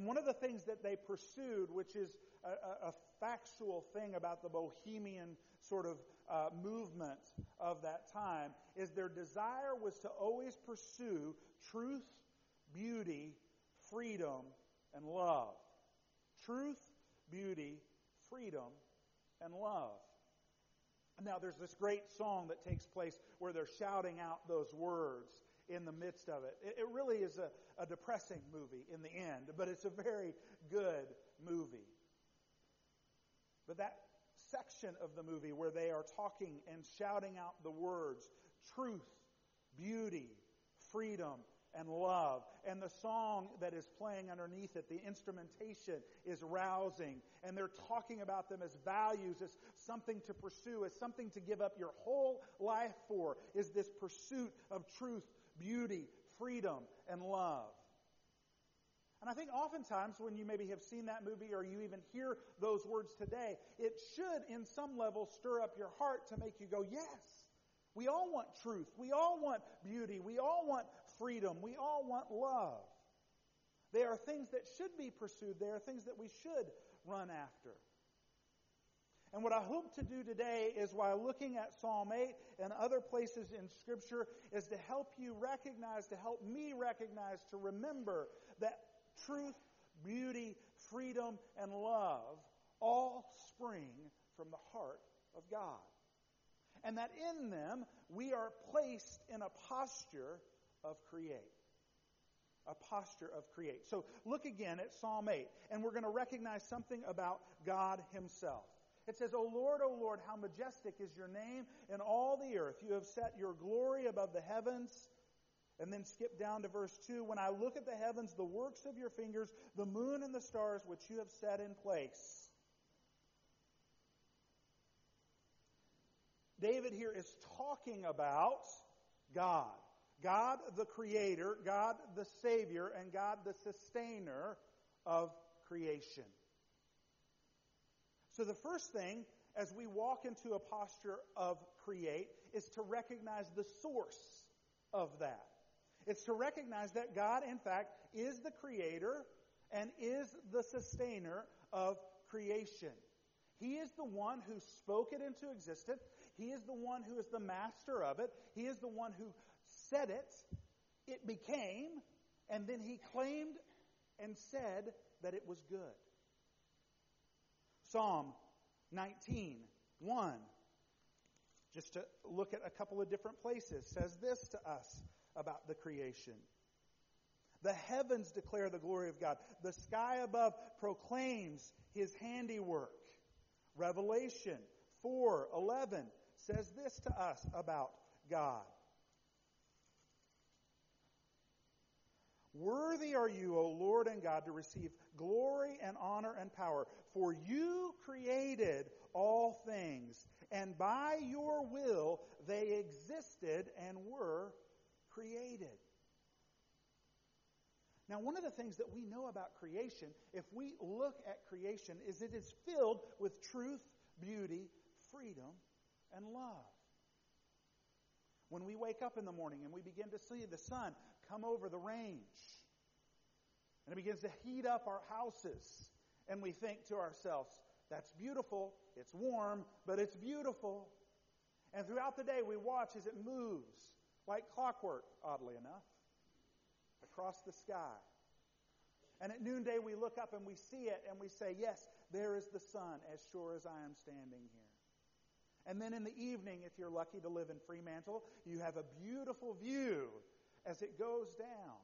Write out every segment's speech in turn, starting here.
And one of the things that they pursued, which is a, a factual thing about the bohemian sort of uh, movement of that time, is their desire was to always pursue truth, beauty, freedom, and love. Truth, beauty, freedom, and love. Now, there's this great song that takes place where they're shouting out those words in the midst of it. It, really is a, a depressing movie in the end, but it's a very good movie. But that section of the movie where they are talking and shouting out the words truth, beauty, freedom, and love. And the song that is playing underneath it, the instrumentation is rousing. And they're talking about them as values, as something to pursue, as something to give up your whole life for, is this pursuit of truth, beauty, freedom, and love. And I think oftentimes when you maybe have seen that movie or you even hear those words today, it should in some level stir up your heart to make you go, yes. We all want truth. We all want beauty. We all want freedom. We all want love. They are things that should be pursued. They are things that we should run after. And what I hope to do today is while looking at Psalm 8 and other places in Scripture is to help you recognize, to help me recognize, to remember that truth, beauty, freedom, and love all spring from the heart of God. And that in them we are placed in a posture of create. A posture of create. So look again at Psalm 8, and we're going to recognize something about God Himself. It says, O Lord, O Lord, how majestic is your name in all the earth. You have set your glory above the heavens. And then skip down to verse 2. When I look at the heavens, the works of your fingers, the moon and the stars which you have set in place. David here is talking about God. God the creator, God the savior, and God the sustainer of creation. So the first thing as we walk into a posture of create is to recognize the source of that. It's to recognize that God, in fact, is the creator and is the sustainer of creation. He is the one who spoke it into existence. He is the one who is the master of it. He is the one who said it. It became, and then he claimed and said that it was good. Psalm 19, 1, just to look at a couple of different places, says this to us about the creation. The heavens declare the glory of God. The sky above proclaims his handiwork. Revelation 4:11 says this to us about God. Worthy are you, O Lord and God, to receive glory and honor and power, for you created all things, and by your will they existed and were created. Now, one of the things that we know about creation, if we look at creation, is it is filled with truth, beauty, freedom, and love. When we wake up in the morning and we begin to see the sun come over the range, and it begins to heat up our houses, and we think to ourselves, that's beautiful, it's warm, but it's beautiful. And throughout the day, we watch as it moves like clockwork, oddly enough, across the sky. And at noonday, we look up and we see it and we say, Yes, there is the sun, as sure as I am standing here. And then in the evening, if you're lucky to live in Fremantle, you have a beautiful view as it goes down.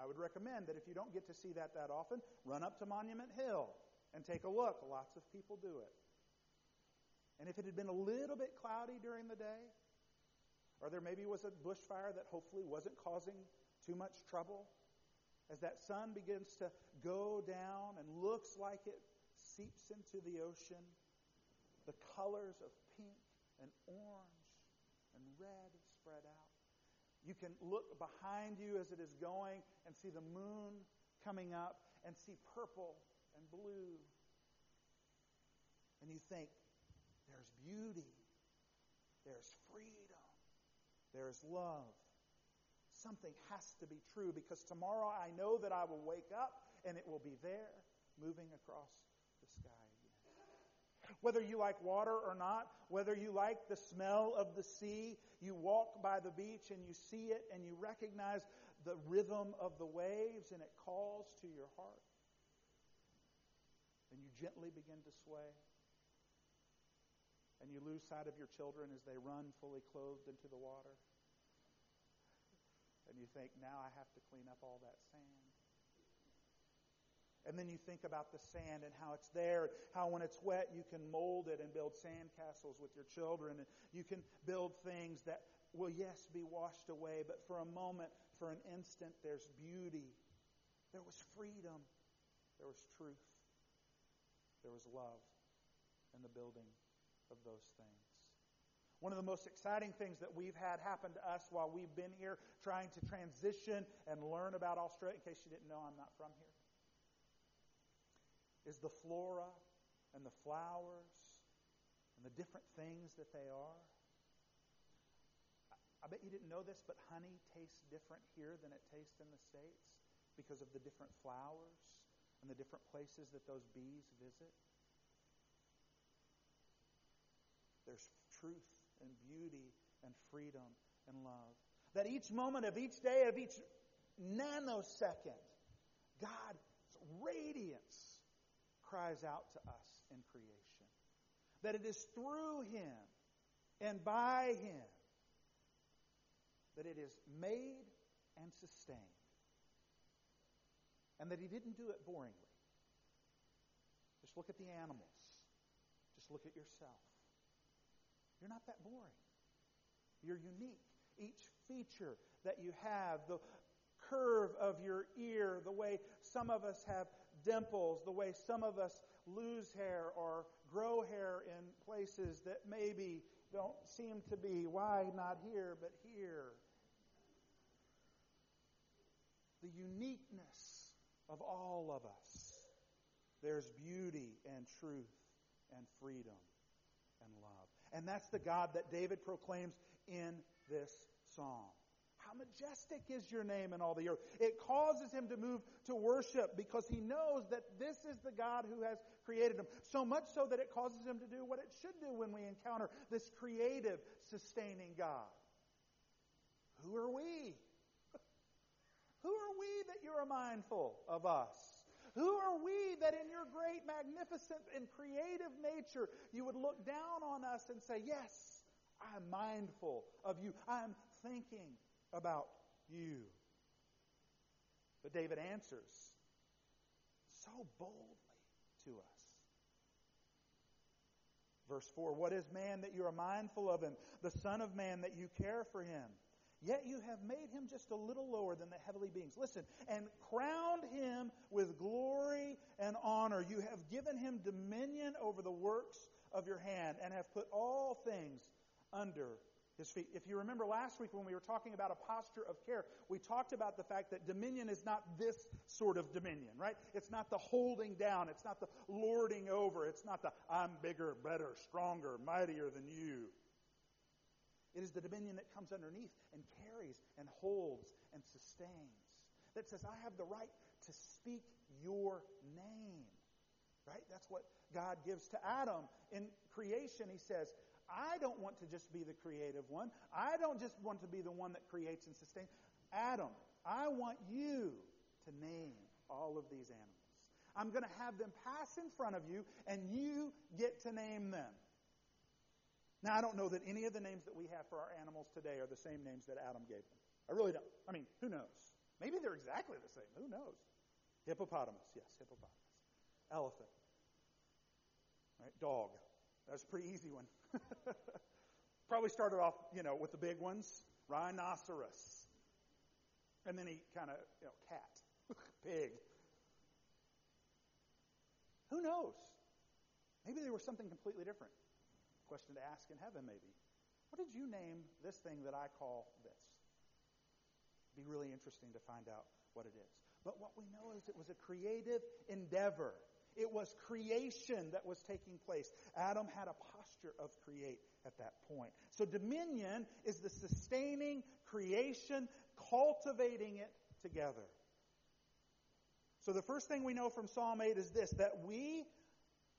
I would recommend that if you don't get to see that that often, run up to Monument Hill and take a look. Lots of people do it. And if it had been a little bit cloudy during the day, or there maybe was a bushfire that hopefully wasn't causing too much trouble, as that sun begins to go down and looks like it seeps into the ocean, the colors of pink and orange and red spread out. You can look behind you as it is going and see the moon coming up and see purple and blue. And you think, there's beauty, there's freedom, there's love. Something has to be true because tomorrow I know that I will wake up and it will be there, moving across. Whether you like water or not, whether you like the smell of the sea, you walk by the beach and you see it and you recognize the rhythm of the waves and it calls to your heart. And you gently begin to sway. And you lose sight of your children as they run fully clothed into the water. And you think, now I have to clean up all that sand. And then you think about the sand and how it's there, how when it's wet you can mold it and build sand castles with your children. And you can build things that will, yes, be washed away, but for a moment, for an instant, there's beauty. There was freedom. There was truth. There was love in the building of those things. One of the most exciting things that we've had happen to us while we've been here trying to transition and learn about Australia, in case you didn't know I'm not from here, is the flora and the flowers and the different things that they are. I bet you didn't know this, but honey tastes different here than it tastes in the States because of the different flowers and the different places that those bees visit. There's truth and beauty and freedom and love. That each moment of each day, of each nanosecond, God's radiance cries out to us in creation. That it is through Him and by Him that it is made and sustained. And that he didn't do it boringly. Just look at the animals. Just look at yourself. You're not that boring. You're unique. Each feature that you have, the curve of your ear, the way some of us have dimples, the way some of us lose hair or grow hair in places that maybe don't seem to be. Why not here, but here? the uniqueness of all of us. There's beauty and truth and freedom and love. And that's the God that David proclaims in this psalm. How majestic is your name in all the earth. It causes him to move to worship because he knows that this is the God who has created him. So much so that it causes him to do what it should do when we encounter this creative, sustaining God. Who are we? Who are we that you are mindful of us? Who are we that in your great, magnificent, and creative nature you would look down on us and say, Yes, I'm mindful of you. I'm thinking about you. But David answers so boldly to us. Verse 4 What is man that you are mindful of him? The Son of Man that you care for him? Yet you have made him just a little lower than the heavenly beings. Listen, and crowned him with glory and honor. You have given him dominion over the works of your hand and have put all things under his feet. If you remember last week when we were talking about a posture of care, we talked about the fact that dominion is not this sort of dominion, right? It's not the holding down. It's not the lording over. It's not the I'm bigger, better, stronger, mightier than you. It is the dominion that comes underneath and carries and holds and sustains. That says, I have the right to speak your name. Right? That's what God gives to Adam. In creation, he says, I don't want to just be the creative one. I don't just want to be the one that creates and sustains. Adam, I want you to name all of these animals. I'm going to have them pass in front of you, and you get to name them. Now, I don't know that any of the names that we have for our animals today are the same names that Adam gave them. I really don't. I mean, who knows? Maybe they're exactly the same. Who knows? Hippopotamus, yes, hippopotamus. Elephant. Right? Dog. That's a pretty easy one. Probably started off, you know, with the big ones. Rhinoceros. And then he kind of, you know, cat. Pig. Who knows? Maybe they were something completely different. Question to ask in heaven, maybe. What did you name this thing that I call this? It'd be really interesting to find out what it is. But what we know is it was a creative endeavor. It was creation that was taking place. Adam had a posture of create at that point. So dominion is the sustaining creation, cultivating it together. So the first thing we know from Psalm 8 is this that we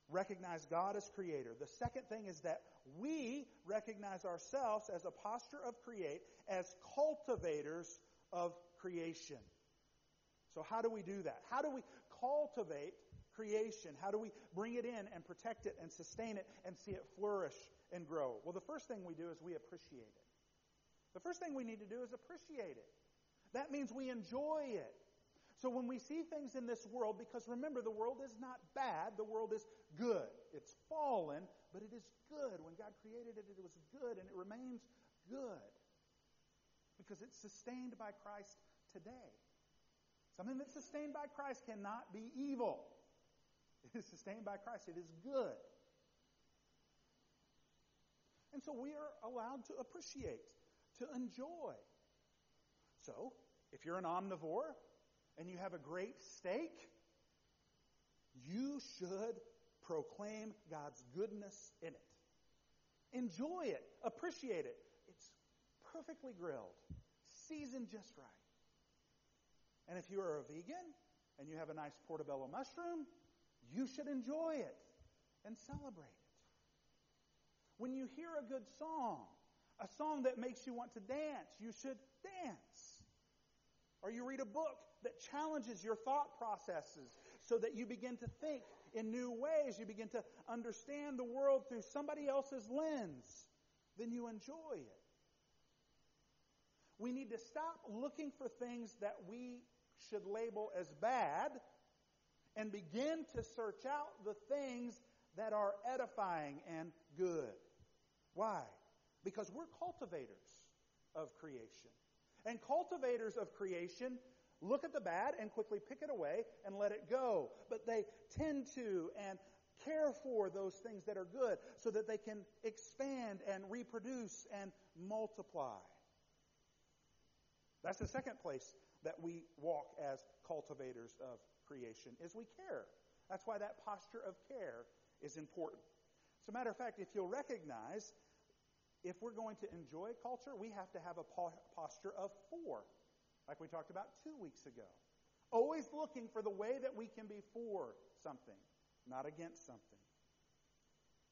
recognize God as creator. The second thing is that we recognize ourselves as a posture of create, as cultivators of creation. So, how do we do that? How do we cultivate creation? How do we bring it in and protect it and sustain it and see it flourish and grow? Well, the first thing we do is we appreciate it. The first thing we need to do is appreciate it. That means we enjoy it. So when we see things in this world, because remember, the world is not bad, the world is good. It's fallen, but it is good. When God created it, it was good, and it remains good because it's sustained by Christ today. Something that's sustained by Christ cannot be evil. It is sustained by Christ. It is good. And so we are allowed to appreciate, to enjoy. So, if you're an omnivore, and you have a great steak, you should proclaim God's goodness in it. Enjoy it, appreciate it. It's perfectly grilled, seasoned just right. And if you are a vegan and you have a nice portobello mushroom, you should enjoy it and celebrate it. When you hear a good song, a song that makes you want to dance, you should dance. Or you read a book that challenges your thought processes so that you begin to think in new ways. You begin to understand the world through somebody else's lens. Then you enjoy it. We need to stop looking for things that we should label as bad and begin to search out the things that are edifying and good. Why? Because we're cultivators of creation. And cultivators of creation look at the bad and quickly pick it away and let it go. But they tend to and care for those things that are good so that they can expand and reproduce and multiply. That's the second place that we walk as cultivators of creation is we care. That's why that posture of care is important. As a matter of fact, if you'll recognize, if we're going to enjoy culture, we have to have a posture of for like we talked about two weeks ago. Always looking for the way that we can be for something, not against something.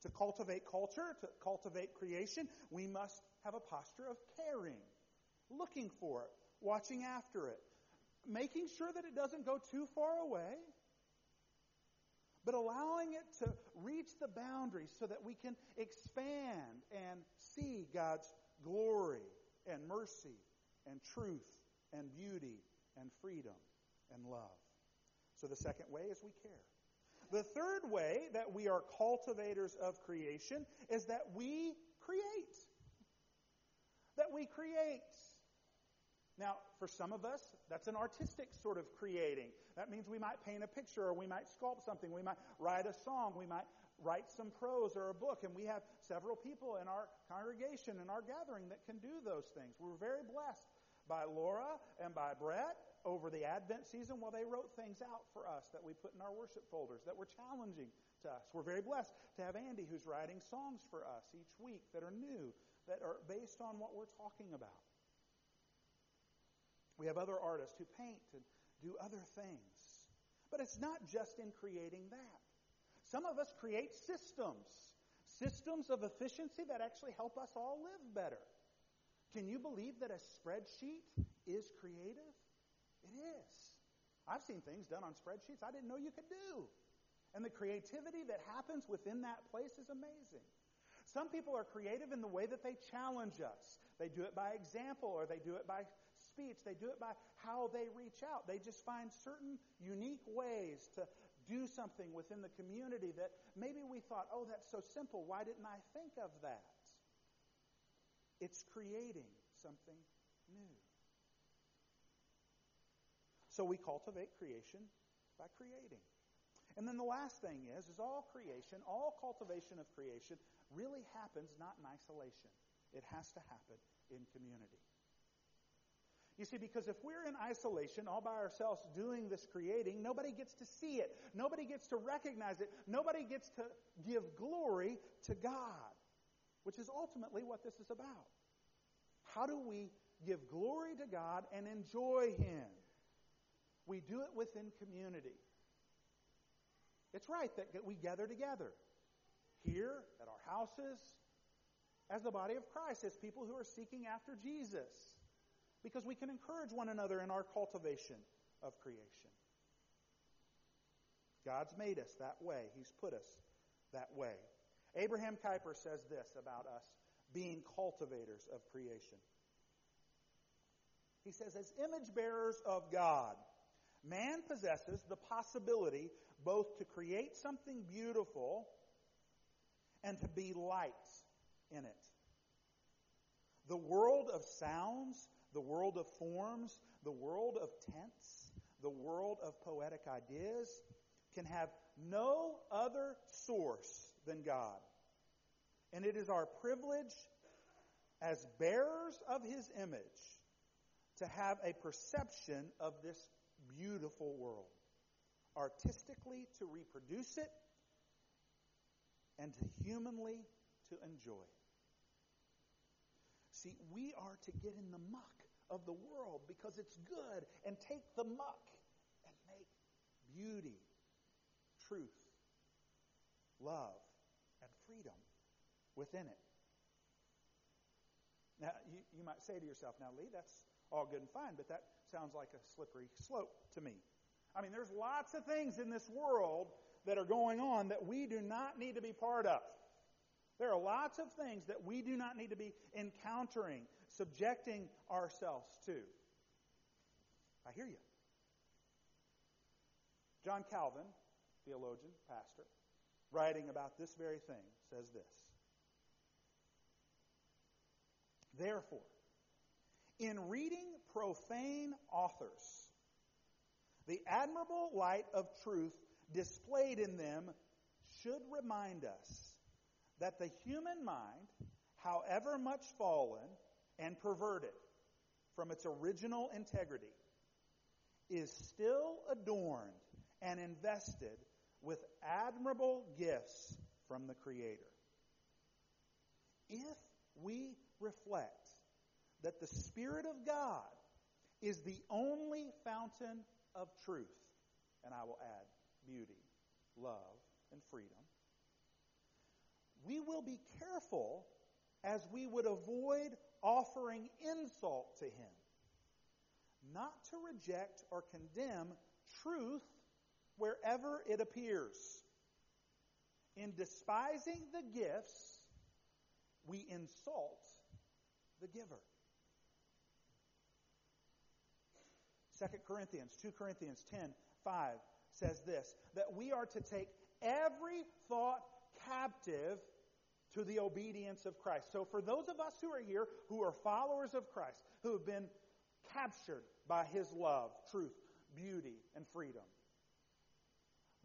To cultivate culture, to cultivate creation, we must have a posture of caring, looking for it, watching after it, making sure that it doesn't go too far away, but allowing it to reach the boundaries so that we can expand and see God's glory and mercy and truth and beauty and freedom and love. So the second way is we care. The third way that we are cultivators of creation is that we create. That we create. Now, for some of us, that's an artistic sort of creating. That means we might paint a picture or we might sculpt something. We might write a song. We might write some prose or a book. And we have several people in our congregation, in our gathering, that can do those things. We're very blessed by Laura and by Brett over the Advent season while they wrote things out for us that we put in our worship folders that were challenging to us. We're very blessed to have Andy who's writing songs for us each week that are new, that are based on what we're talking about. We have other artists who paint and do other things. But it's not just in creating that. Some of us create systems, systems of efficiency that actually help us all live better. Can you believe that a spreadsheet is creative? It is. I've seen things done on spreadsheets I didn't know you could do. And the creativity that happens within that place is amazing. Some people are creative in the way that they challenge us. They do it by example or they do it by speech. They do it by how they reach out. They just find certain unique ways to do something within the community that maybe we thought, oh, that's so simple. Why didn't I think of that? It's creating something new. So we cultivate creation by creating. And then the last thing is, is all creation, all cultivation of creation really happens not in isolation. It has to happen in community. You see, because if we're in isolation, all by ourselves doing this creating, nobody gets to see it. Nobody gets to recognize it. Nobody gets to give glory to God which is ultimately what this is about. How do we give glory to God and enjoy Him? We do it within community. It's right that we gather together here at our houses as the body of Christ, as people who are seeking after Jesus, because we can encourage one another in our cultivation of creation. God's made us that way. He's put us that way. Abraham Kuyper says this about us being cultivators of creation. He says, as image bearers of God, man possesses the possibility both to create something beautiful and to be light in it. The world of sounds, the world of forms, the world of tense, the world of poetic ideas can have no other source than God. And it is our privilege as bearers of His image to have a perception of this beautiful world, artistically to reproduce it, and humanly to enjoy it. See, we are to get in the muck of the world because it's good and take the muck and make beauty, truth, love, and freedom within it. Now, you, you might say to yourself, now, Lee, that's all good and fine, but that sounds like a slippery slope to me. I mean, there's lots of things in this world that are going on that we do not need to be part of. There are lots of things that we do not need to be encountering, subjecting ourselves to. I hear you. John Calvin, theologian, pastor, writing about this very thing, says this Therefore, in reading profane authors, the admirable light of truth displayed in them should remind us that the human mind, however much fallen and perverted from its original integrity, is still adorned and invested with admirable gifts from the Creator. If we reflect that the Spirit of God is the only fountain of truth, and I will add beauty, love, and freedom, we will be careful as we would avoid offering insult to Him, not to reject or condemn truth wherever it appears. In despising the gifts, we insult the giver. 2 Corinthians, 2 Corinthians 10, 5 says this that we are to take every thought captive to the obedience of Christ. So, for those of us who are here who are followers of Christ, who have been captured by His love, truth, beauty, and freedom,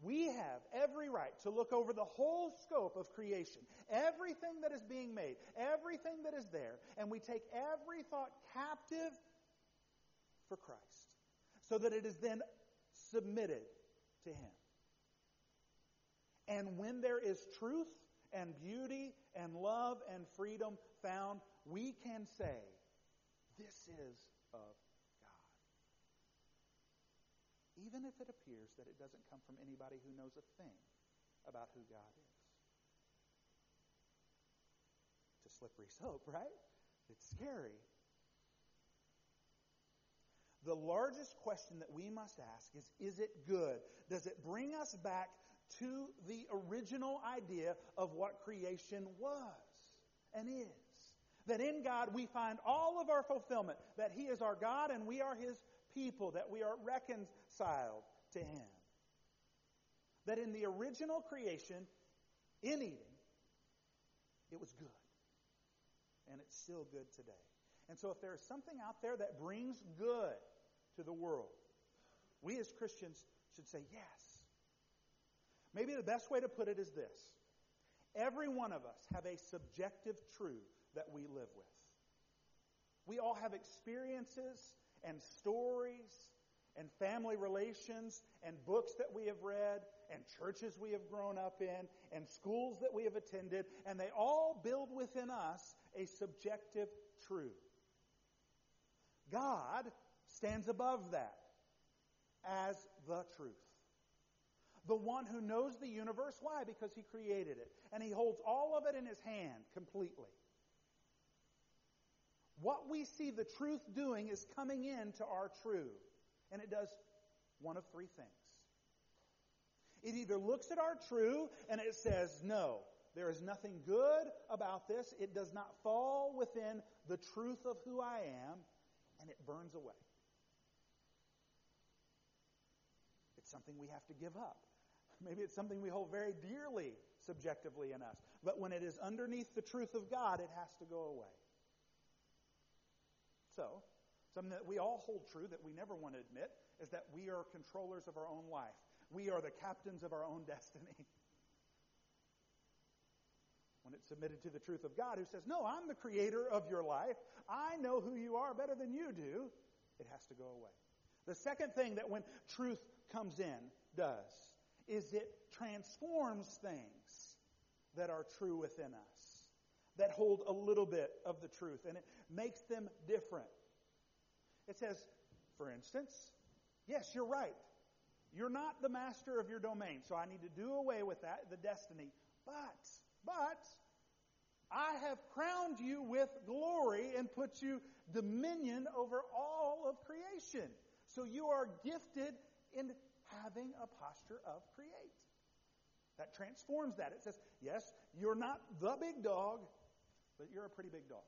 we have every right to look over the whole scope of creation, everything that is being made, everything that is there, and we take every thought captive for Christ so that it is then submitted to Him. And when there is truth and beauty and love and freedom found, we can say, This is of God. Even if it appears that it doesn't come from anybody who knows a thing about who God is. It's a slippery slope, right? It's scary. The largest question that we must ask is Is it good? Does it bring us back to the original idea of what creation was and is? That in God we find all of our fulfillment, that He is our God and we are His people, that we are reconciled to Him. That in the original creation, in Eden, it was good. And it's still good today. And so if there is something out there that brings good, to the world. We as Christians should say yes. Maybe the best way to put it is this every one of us have a subjective truth that we live with. We all have experiences and stories and family relations and books that we have read and churches we have grown up in and schools that we have attended, and they all build within us a subjective truth. God stands above that. as the truth. The one who knows the universe. Why? Because he created it. And he holds all of it in his hand completely. What we see the truth doing is coming into our true. And it does one of three things. It either looks at our true and it says, no, there is nothing good about this. It does not fall within the truth of who I am, and it burns away. It's something we have to give up. Maybe it's something we hold very dearly subjectively in us. But when it is underneath the truth of God, it has to go away. So, something that we all hold true that we never want to admit is that we are controllers of our own life. We are the captains of our own destiny. when it's submitted to the truth of God, who says, No, I'm the creator of your life. I know who you are better than you do, it has to go away. The second thing that when truth comes in does is it transforms things that are true within us, that hold a little bit of the truth, and it makes them different. It says, for instance, yes, you're right. You're not the master of your domain, so I need to do away with that, the destiny. But, but, I have crowned you with glory and put you dominion over all of creation. So you are gifted in having a posture of create. That transforms that. It says, yes, you're not the big dog, but you're a pretty big dog.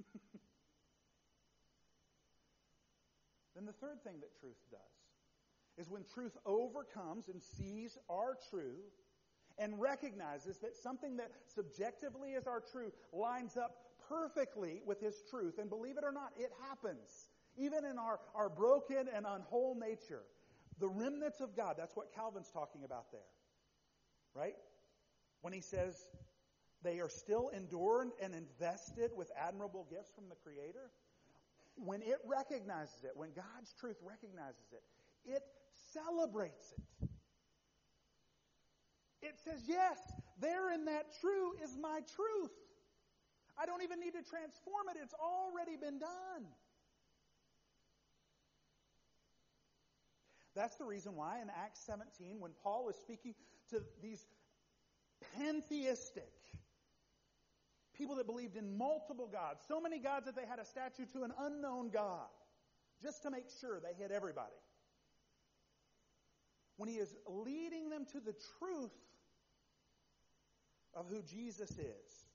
then the third thing that truth does is when truth overcomes and sees our true and recognizes that something that subjectively is our true lines up perfectly with his truth. And believe it or not, it happens. Even in our, our broken and unwhole nature. The remnants of God, that's what Calvin's talking about there. Right? When he says they are still endured and invested with admirable gifts from the Creator. When it recognizes it, when God's truth recognizes it, it celebrates it. It says, yes, there in that true is my truth. I don't even need to transform it, it's already been done. That's the reason why in Acts 17, when Paul is speaking to these pantheistic people that believed in multiple gods, so many gods that they had a statue to an unknown God, just to make sure they hit everybody. When he is leading them to the truth of who Jesus is,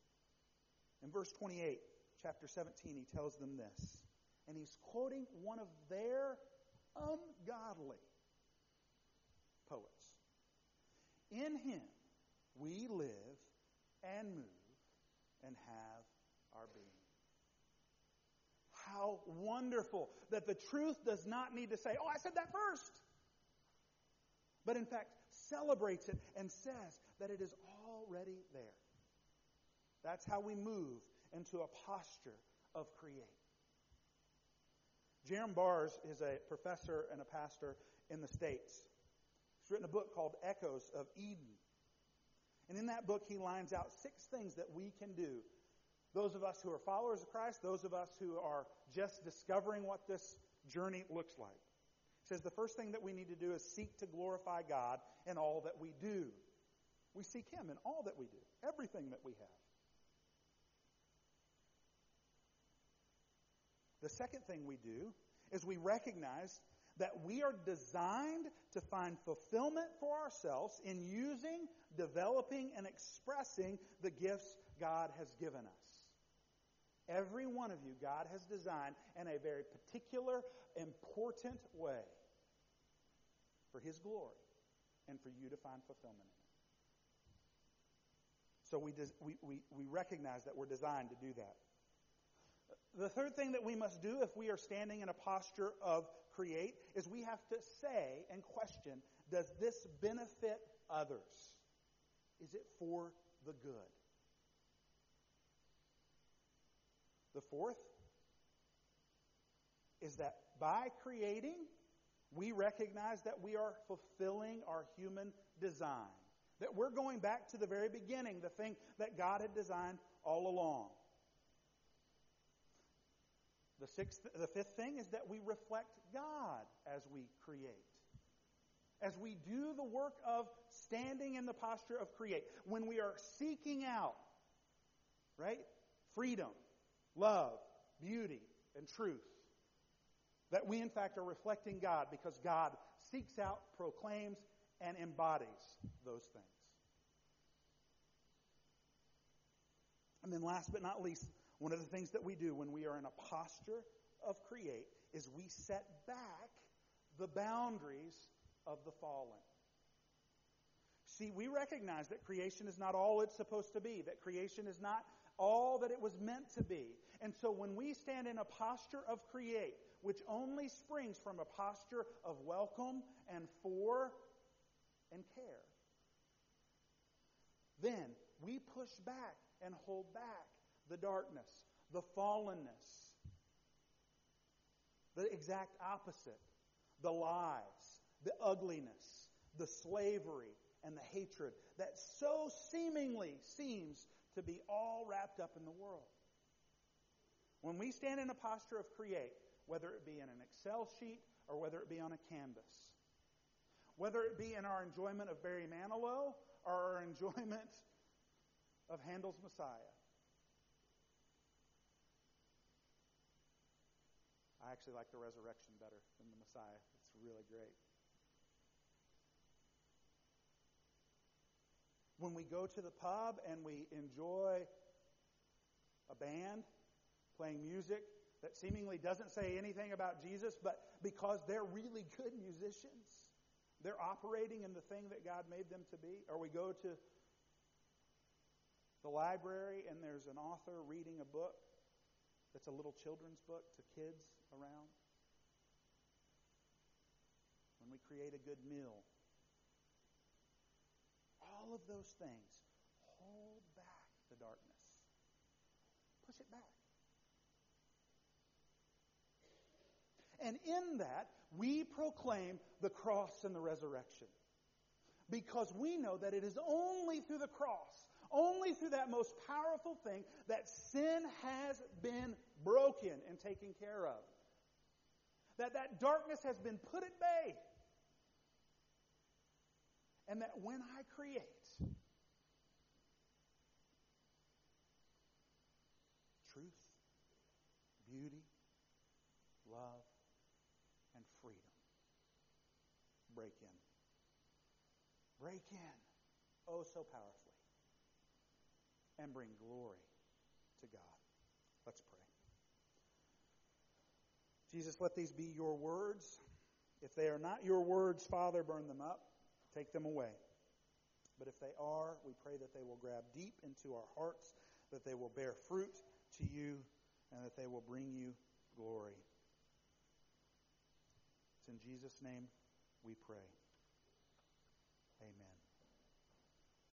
in verse 28, chapter 17, he tells them this. And he's quoting one of their ungodly poets. In him we live and move and have our being. How wonderful that the truth does not need to say, Oh, I said that first. But in fact, celebrates it and says that it is already there. That's how we move into a posture of create. Jerram Barrs is a professor and a pastor in the States. He's written a book called Echoes of Eden. And in that book, he lines out six things that we can do. Those of us who are followers of Christ, those of us who are just discovering what this journey looks like. He says the first thing that we need to do is seek to glorify God in all that we do. We seek Him in all that we do, everything that we have. The second thing we do is we recognize that we are designed to find fulfillment for ourselves in using, developing, and expressing the gifts God has given us. Every one of you, God has designed in a very particular, important way for His glory and for you to find fulfillment in it. So we, we, we, we recognize that we're designed to do that. The third thing that we must do if we are standing in a posture of create is we have to say and question does this benefit others? Is it for the good? The fourth is that by creating, we recognize that we are fulfilling our human design. That we're going back to the very beginning, the thing that God had designed all along. The sixth, the fifth thing is that we reflect God as we create. as we do the work of standing in the posture of create, when we are seeking out, right, freedom, love, beauty, and truth, that we in fact are reflecting God because God seeks out, proclaims, and embodies those things. And then last but not least, one of the things that we do when we are in a posture of create is we set back the boundaries of the fallen. See, we recognize that creation is not all it's supposed to be, that creation is not all that it was meant to be. And so when we stand in a posture of create, which only springs from a posture of welcome and for and care, then we push back and hold back the darkness, the fallenness, the exact opposite, the lies, the ugliness, the slavery, and the hatred that so seemingly seems to be all wrapped up in the world. When we stand in a posture of create, whether it be in an Excel sheet or whether it be on a canvas, whether it be in our enjoyment of Barry Manilow or our enjoyment of Handel's Messiah, I actually like the resurrection better than the Messiah. It's really great. When we go to the pub and we enjoy a band playing music that seemingly doesn't say anything about Jesus, but because they're really good musicians, they're operating in the thing that God made them to be. Or we go to the library and there's an author reading a book that's a little children's book to kids around. When we create a good meal. All of those things hold back the darkness. Push it back. And in that, we proclaim the cross and the resurrection. Because we know that it is only through the cross only through that most powerful thing that sin has been broken and taken care of. That that darkness has been put at bay. And that when I create, truth, beauty, love, and freedom break in. Break in. Oh, so powerfully, and bring glory to God. Let's pray. Jesus, let these be your words. If they are not your words, Father, burn them up, take them away. But if they are, we pray that they will grab deep into our hearts, that they will bear fruit to you, and that they will bring you glory. It's in Jesus' name we pray. Amen.